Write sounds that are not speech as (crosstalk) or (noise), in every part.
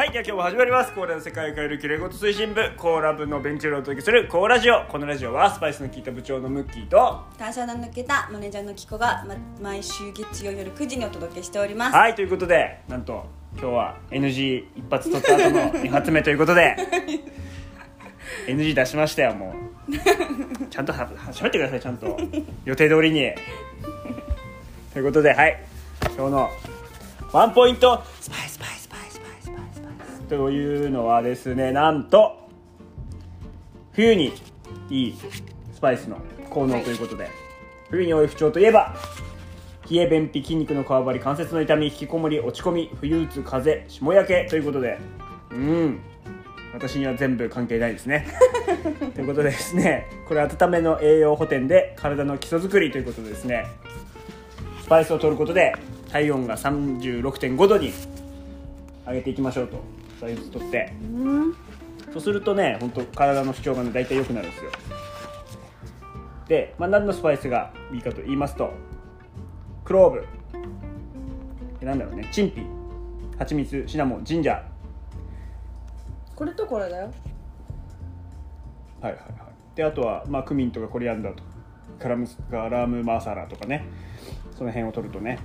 はい、では今日も始まります。コーラの世界を変えるきれいごと推進部、コーラ部のベンチュールをお届けするコーラジオ。このラジオはスパイスの効いた部長のムッキーと、単車の抜けたマネージャーのキコが、ま、毎週月曜夜9時にお届けしております。はい、ということで、なんと今日は NG 一発取った後の (laughs) 2発目ということで、NG 出しましたよ、もう。ちゃんとは喋ってください、ちゃんと。予定通りに。ということで、はい、今日のワンポイント、スパイスというのはですね、なんと、冬にいいスパイスの効能ということで、冬に多い不調といえば冷え便秘筋肉のこわばり関節の痛み引きこもり落ち込み冬打つ風邪霜焼けということでうん私には全部関係ないですね。(laughs) ということでですねこれ温めの栄養補填で体の基礎作りということでですねスパイスを取ることで体温が36.5度に上げていきましょうと。スパイス取って。うん。そうするとね本当体の不調がね大体良くなるんですよ。で、まあ、何のスパイスがいいかと言いますとクローブ。でなんだろうね。チンピ。蜂蜜。シナモン。ジンジャー。これとこれだよ。はいはいはい。であとは、まあ、クミンとかコリアンダーとかカラムガラムマサラとかね。その辺を取るとね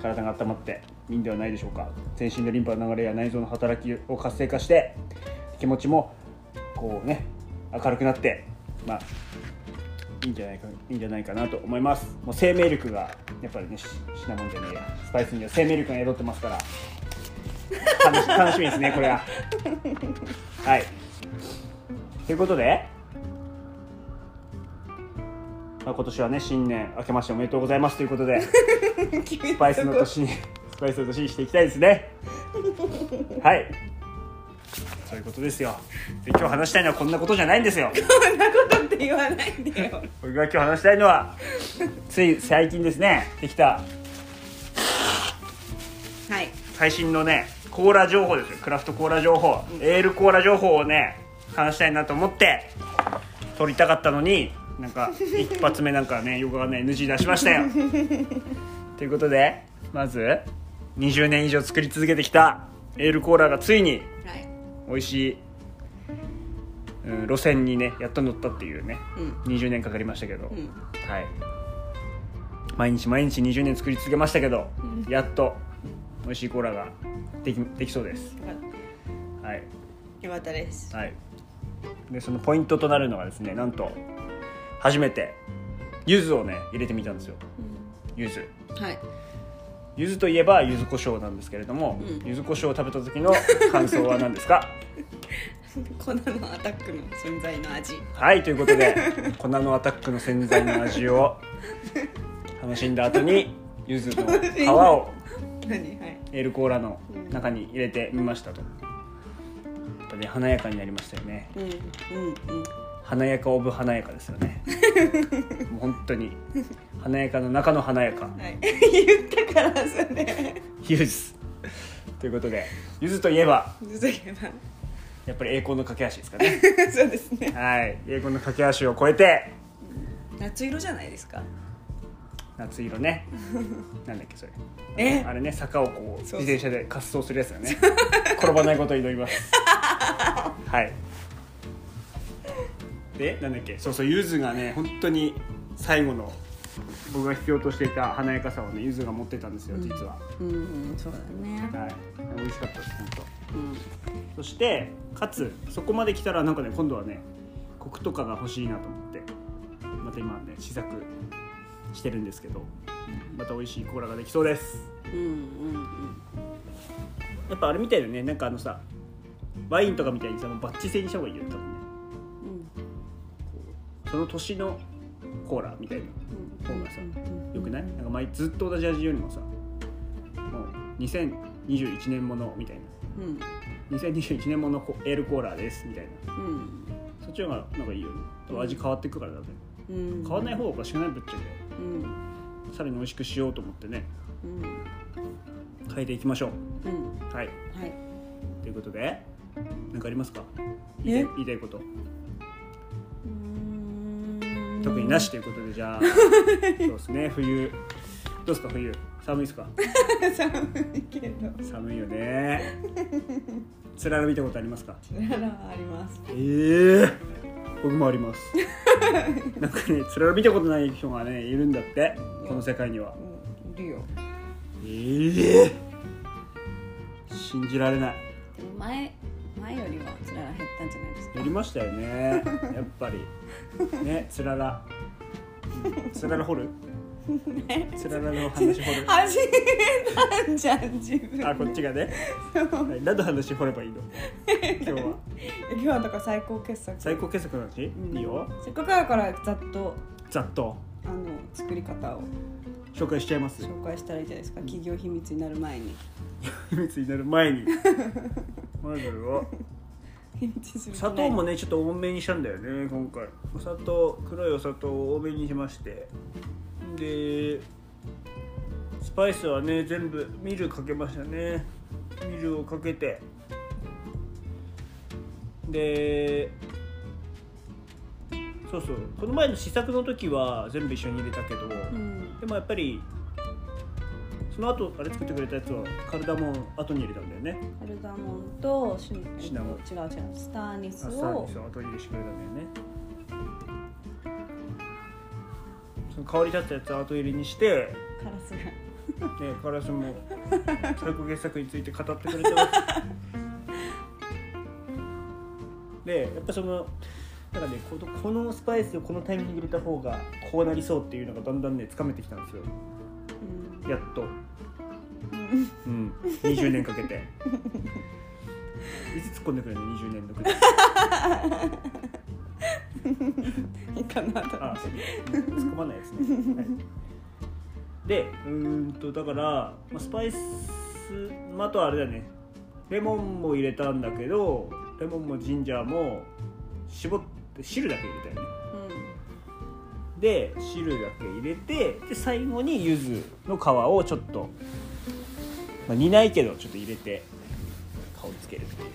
体が温まっていいんではないでしょうか。全身のリンパの流れや内臓の働きを活性化して気持ちもこうね明るくなってまあいいんじゃないかいいんじゃないかなと思います。もう生命力がやっぱりねシシナモンじゃねえや。スパイスには生命力が宿ってますから。楽し (laughs) 楽しみですねこれは。はい。ということで、まあ、今年はね新年明けましておめでとうございますということで (laughs) スパイスの年に (laughs) スパイスの年にしていきたいですね。(laughs) はい。そういうことですよ。で今日話したいのはこんなことじゃないんですよ。こんなことって言わないでよ。僕が今日話したいのはつい最近ですねできたはい。最新のねコーラ情報ですよ。クラフトコーラ情報、エールコーラ情報をね話したいなと思って撮りたかったのになんか一発目なんかね横がね NG 出しましたよということでまず20年以上作り続けてきたエールコーラがついにはい。美味しい、うん、路線にねやっと乗ったっていうねうん。20年かかりましたけど、うん。はい。毎日毎日20年作り続けましたけど、やっと美味しいコーラができできそうです。はい、たよかったです。はい、でそのポイントとなるのがですねなんと初めて柚子をね入れてみたんですよ柚子はい。柚子といえば柚子胡椒なんですけれども、うん柚子胡椒を食べた時の感想は何ですか？(laughs) 粉のアタックの存在の味。はいということで (laughs) 粉のアタックの洗剤の味を楽しんだ後に (laughs) 柚子の皮を何？はい。エールコーラの中に入れてみましたとやっぱね華やかになりましたよねうん。うん。うん。華やかオブ華やかですよね (laughs) もう本当に華やかの中の華やかはい。言ったからそれ。ユーズということでゆずといえばずいぶんやっぱり栄光の架け橋ですかね (laughs) そうですね。はい栄光の架け橋を越えて夏色じゃないですか。夏色ね (laughs) なんだっけそれえ？あれね坂をこう自転車で滑走するやつだね転ばないことを祈ります (laughs) はい。でなんだっけ？そうそうゆずがね本当に最後の僕が必要としていた華やかさをねゆずが持ってたんですよ実は、うん、うん、そうだね。はい。美味しかったです本当。うん。そしてかつそこまで来たらなんかね今度はねコクとかが欲しいなと思ってまた今ね試作してるんですけどまた美味しいコーラができそうです。うん、うん、うん。やっぱあれみたいだねなんかあのさワインとかみたいにさもうバッチ制にした方がいいよ多分ねその年のコーラみたいな方がさよくない？なんか毎ずっと同じ味よりもさもう2021年ものみたいうん。な2021年ものコエールコーラですみたいなうん。そっちの方がなんかいいよね多分味変わっていくからだねうん。変わらない方がおかしくないぶっちゃけうん。さらに美味しくしようと思ってねうん。変えていきましょうん。うはいはい。ということで何かありますか？え？言いたい言いたいこと。特になしということでじゃあ。(laughs) そうですね。冬。どうですか冬？寒いですか？(laughs) 寒いけど。寒いよね。つらら見たことありますか？つららはあります。ええ僕もあります。(laughs) なんかねつらら見たことない人がねいるんだって。この世界には。うんいるよ。ええ信じられない。でも前前よりはつらら減ったんじゃないですか？やりましたよね。(laughs) やっぱり。ねつらら。うんつらら掘る？(laughs) つららの話掘る？始めたんじゃん自分。あこっちがね、はい、何の話掘ればいいの？(laughs) 今日は。今日はだから最高傑作。最高傑作の話、うん。いいよ。せっかくだからざっとざっと。あの作り方を。紹介しちゃいます紹介したらいいじゃないですか。企業秘密になる前に。秘密になる前にまずは砂糖もねちょっと多めにしたんだよね今回。お砂糖黒いお砂糖を多めにしまして。でスパイスはね全部ミルかけましたね。ミルをかけて。でそうそう。この前の試作の時は全部一緒に入れたけど、うん。でもやっぱりその後あれ作ってくれたやつはカルダモン後に入れたんだよね。カルダモンとシナシナモン。違う違う。スターニスあさらをにそう後に入れてくれたんだよね。その香り立ったやつを後入れにしてカラスが。ね、カラスも最高傑作について語ってくれてます。でやっぱそのなんかねこのこのスパイスをこのタイミングに入れた方がこうなりそうっていうのがだんだんねつかめてきたんですよ。うんやっと。うん。20年かけて。いつ突っ込んでくれるの？20年のくらいいいかなと。あそう。突っ込まないですね、はい、でうーんとだから、まあ、スパイス、まあ、あとはあれだね。レモンも入れたんだけどレモンもジンジャーも絞って汁だけ入れたよねで汁だけ入れてで最後に柚子の皮をちょっと、まあ、煮ないけどちょっと入れて香りつけるっていう。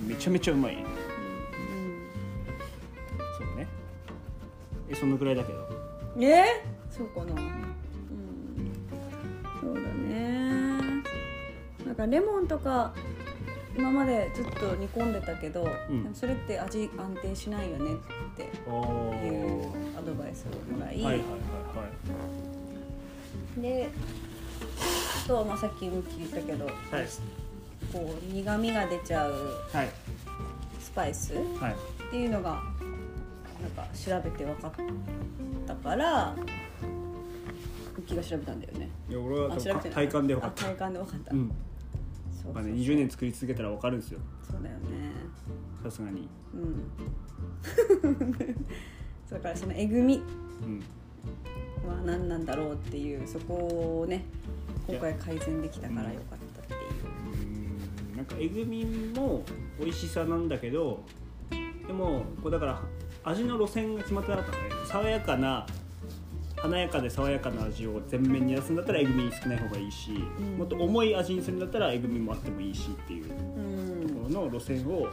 うん。めちゃめちゃうまい。うん。そうね。えそのくらいだけど？うんえ？そうかな。うん。そうだね。なんかレモンとか今までずっと煮込んでたけど、うん。それって味安定しないよねっておいうアドバイスをもらい、はいはいはいであとはまあさっきムッキー言ったけど、はい。こう苦みが出ちゃうはい。スパイスっはい。ていうのがなんか調べて分かったからムッキーが調べたんだよね。いや俺は体感で分かった。あ体感で分かった、うんまあね20年作り続けたら分かるんですよ。そうだよね。さすがに。うん。そ (laughs) うだからそのえぐみうん。は何なんだろうっていうそこをね今回改善できたからよかったっていう。うん。なんかえぐみも美味しさなんだけどでもこうだから味の路線が決まってなかったのね。爽やかな華やかで爽やかな味を全面に出すんだったらえぐみ少ない方がいいし、ん。もっと重い味にするんだったらえぐみもあってもいいしっていうとうん。ころの路線を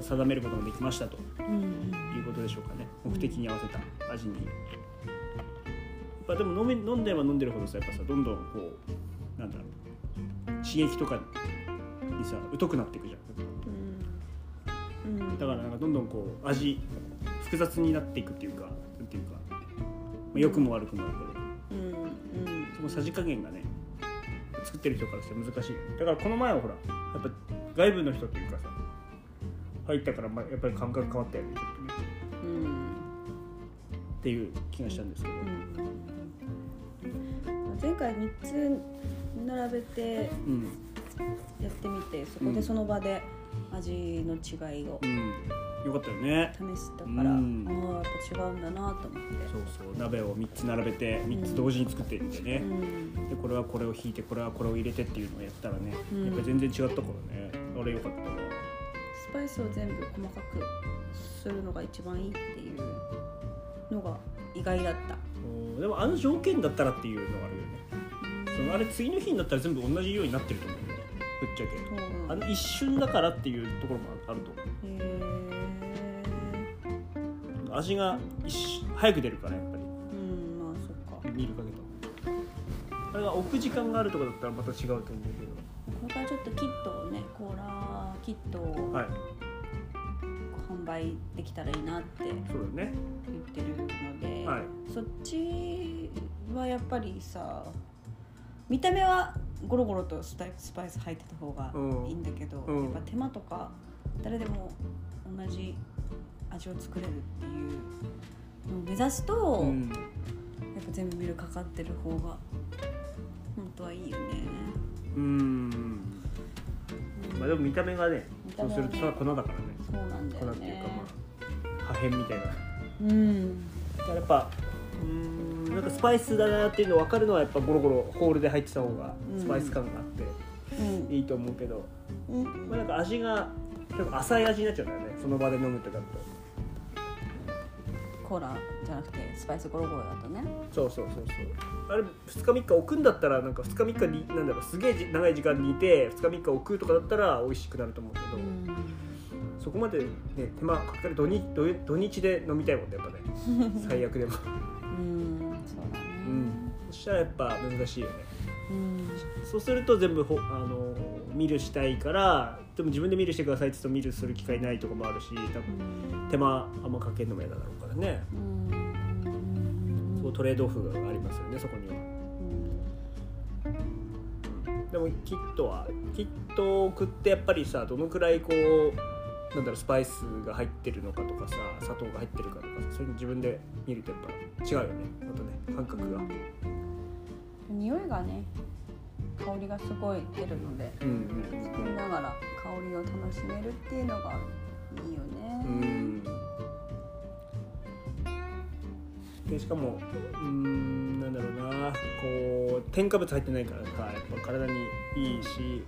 定めることができましたと。うん。いうことでしょうかね。目的に合わせた味に。やっぱでも飲め飲んでれば飲んでるほどさやっぱさどんどんこうなんだろう刺激とかにさ疎くなっていくじゃん。だからなんかどんどんこう味複雑になっていくっていうかなんていうか、まあ、良くも悪くもだけど。うんうん。そのさじ加減がね作ってる人からして難しい。だからこの前はほらやっぱ外部の人っていうかさ入ったからまあやっぱり感覚変わったよねちょっとね。うん。っていう気がしたんですけど、前回3つ並べてうん。やってみてそこでその場で味の違いを。うん、よかったよね。試したから、うん。ああやっぱ違うんだなと思って。そうそう鍋を3つ並べて3つ同時に作ってみてね、うん。でこれはこれを引いてこれはこれを入れてっていうのをやったらね、うん。やっぱり全然違ったからね。あれよかったわスパイスを全部細かくするのが一番いいっていうのが意外だった。でもあの条件だったらっていうのがあるよね。そのあれ次の日になったら全部同じようになってると思うぶっちゃけ。う。んあの一瞬だからっていうところもあると思へう味が早く出るからやっぱり。えうんまあそっか。見るかけとが置く時間があるとかだったらまた違うと思うけこれからちょっとキットをねコーラキットをどはい。販売できたらいいなってそうだね。言ってるので、はい。そっちはやっぱりさ見た目はゴロゴロとスパイスパイス入ってた方がいいんだけど、うん。やっぱ手間とか誰でも同じ味を作れるっていうのを目指すと、うんやっぱ全部ミルかかってる方が本当はいいよね。うん。まあでも見た目がねそうするとそれは粉だからね。そうなんだよ粉っていうねか。まあ破片みたいな。うん。やっぱうーんなんかスパイスだなっていうの分かるのはやっぱゴロゴロホールで入ってた方がうん。スパイス感があってうん。いいと思うけど、うん。まあ、なんか味が結構浅い味になっちゃうんだよね。その場で飲むってなるコーラじゃなくてスパイスゴロゴロだとね。とそうそうそうそう。あれ2日3日置くんだったらなんか2日3日になんだろうすげえじ長い時間煮て2日3日置くとかだったら美味しくなると思うけど、うん。そこまでね手間かける土日土土日で飲みたいもんねやっぱね。(laughs) 最悪でも、うんそうだね。うん、そしたらやっぱ難しいよねうん。そうすると全部ほあのミルしたいからでも自分でミルしてくださいって言うとミルする機会ないとかもあるし多分手間あんまかけるのも嫌だろうからね、うん。そうトレードオフがありますよねそこには。でもキットはキットを食ってやっぱりさどのくらいこうなんだろうスパイスが入ってるのかとかさ砂糖が入ってるかとかさそういうの自分で見るとやっぱ違うよねまたね感覚が。うん匂いがね香りがすごい出るのでうん作りながら香りを楽しめるっていうのがいいようんうね。ん。でしかもうーんなんだろうな。こう添加物入ってないからさやっぱ体にいいし、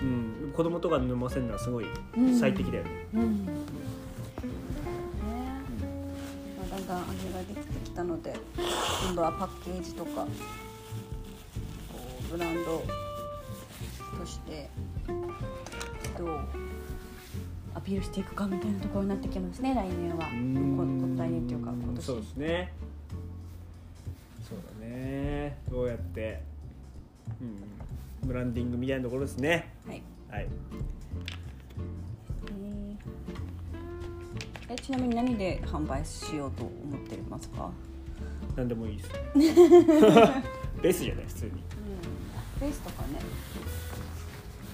うん、子供とかに飲ませるのはすごい最適だよね、うん。ねまができてきたので今度はパッケージとかブランドとしてどうアピールしていくかみたいなところになってきますね来年は。来年というか今年。そうですね。そうだね。どうやって、うん、ブランディングみたいなところですねえちなみに何で販売しようと思ってますか、何でもいいです (laughs) ベースじゃない普通に。うん、ベースとかね。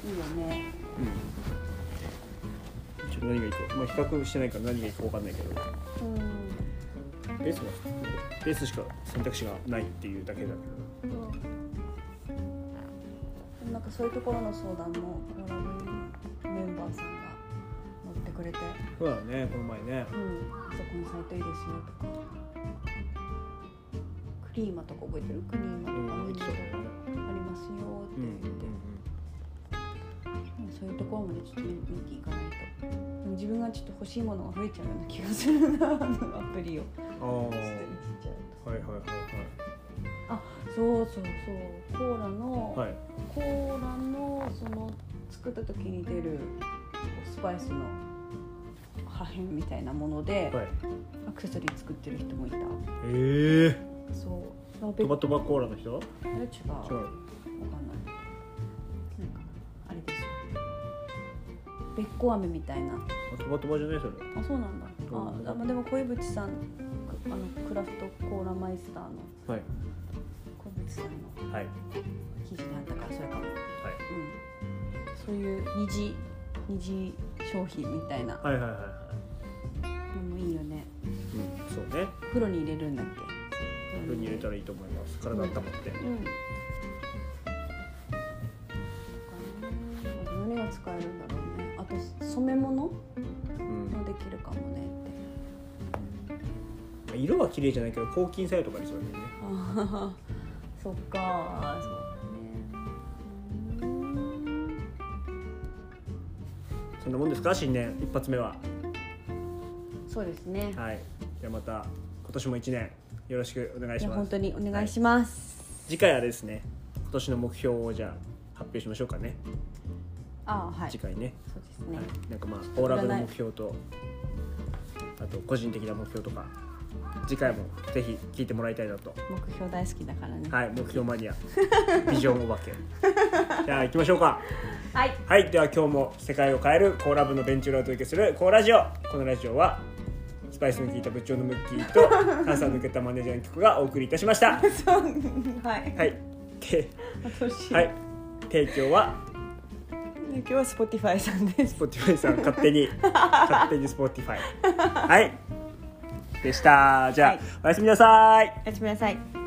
いいよね。うん。ちょっと何がいいか、まあ、比較してないから何がいいか分かんないけど。うん。ベースはベースしか選択肢がないっていうだけだけど。でもなんかそういうところの相談もコーラれて「そうだねこの前ね。うん、あそこのサイトいいですよ」とか「クリーマとか覚えてる？クリーマとか。うんメニューとかそうだね。ありますよ」ってうん言って、そういうところまでちょっと見見ていかないと。自分がちょっと欲しいものが増えちゃうような気がするなアプリを。ああはいちょっといじっちゃうはいはいはい。あそうそうそう。コーラの、はい。コーラのその作った時に出るスパイスの破片みたいなもので、はい。アクセサリー作ってる人もいた。ええ。そう。トマトマコーラの人？あれ違う。違う。わかんない。なんかあれですよ。べっこ飴みたいな。あトマトマじゃないそれ。あそうなんだ。あでも小渕さんくあのクラフトコーラマイスターのはい。小渕さんのはい。記事にあったからそれかも。はい。うん、そういう二次二次商品みたいな。はいはいはいはいのもいいよねうんそうね。風呂に入れるんだっけ？風呂に入れたらいいと思います。体温まって。うん。あと何が使えるんだろうね。あと染め物？もうんできるかもねって。色は綺麗じゃないけど抗菌作用とかありそうだよね。(laughs) そっか。そうそんなもんですか？新年。一発目はそうですね。はい。じゃあまた今年も一年よろしくお願いします。当にお願いします、次回はですね今年の目標をじゃあ発表しましょうかね、ああはい。次回ね。そうですね、はい、なんかまあオーラブの目標とあと個人的な目標とか次回もぜひ聞いてもらいたいなと。目標大好きだからね。はい。目標マニア。ビジョンお化け。(laughs) じゃあ行きましょうか。はい。はい。では今日も世界を変えるコーラ部のベンチュラをお届けするコーラジオ。このラジオはスパイスの効いた部長のムッキーと (laughs) 炭酸抜けたマネージャーの曲がお送りいたしました。そうはい。はい。で私。はい。提供は？今日は Spotify さんです。Spotify さん勝手に。(laughs) 勝手に Spotify はい。でした。じゃあ、はい。おやすみなさい。おやすみなさい